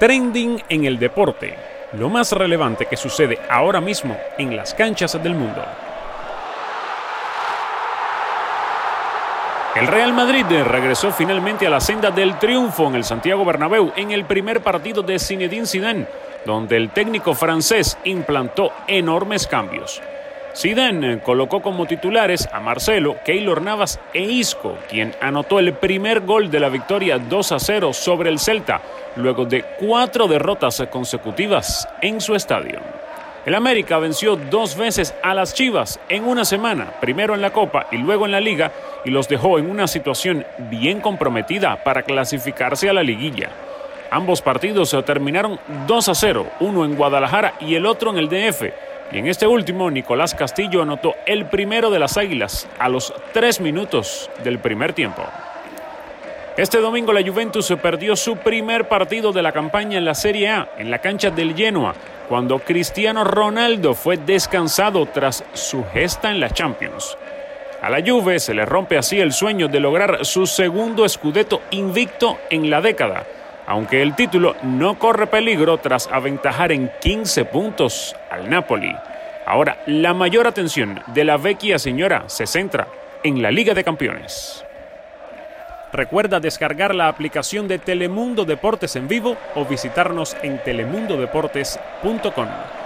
Trending en el deporte. Lo más relevante que sucede ahora mismo en las canchas del mundo. El Real Madrid regresó finalmente a la senda del triunfo en el Santiago Bernabéu en el primer partido de Zinedine Zidane, donde el técnico francés implantó enormes cambios. Zidane colocó como titulares a Marcelo, Keylor Navas e Isco, quien anotó el primer gol de la victoria 2 a 0 sobre el Celta, luego de cuatro derrotas consecutivas en su estadio. El América venció dos veces a las Chivas en una semana, primero en la Copa y luego en la Liga, y los dejó en una situación bien comprometida para clasificarse a la liguilla. Ambos partidos se terminaron 2 a 0, uno en Guadalajara y el otro en el DF. Y en este último, Nicolás Castillo anotó el primero de las Águilas a los tres minutos del primer tiempo. Este domingo la Juventus perdió su primer partido de la campaña en la Serie A en la cancha del Genoa cuando Cristiano Ronaldo fue descansado tras su gesta en la Champions. A la Juve se le rompe así el sueño de lograr su segundo escudeto invicto en la década, aunque el título no corre peligro tras aventajar en 15 puntos al Napoli. Ahora, la mayor atención de la vecchia señora se centra en la Liga de Campeones. Recuerda descargar la aplicación de Telemundo Deportes en vivo o visitarnos en telemundodeportes.com.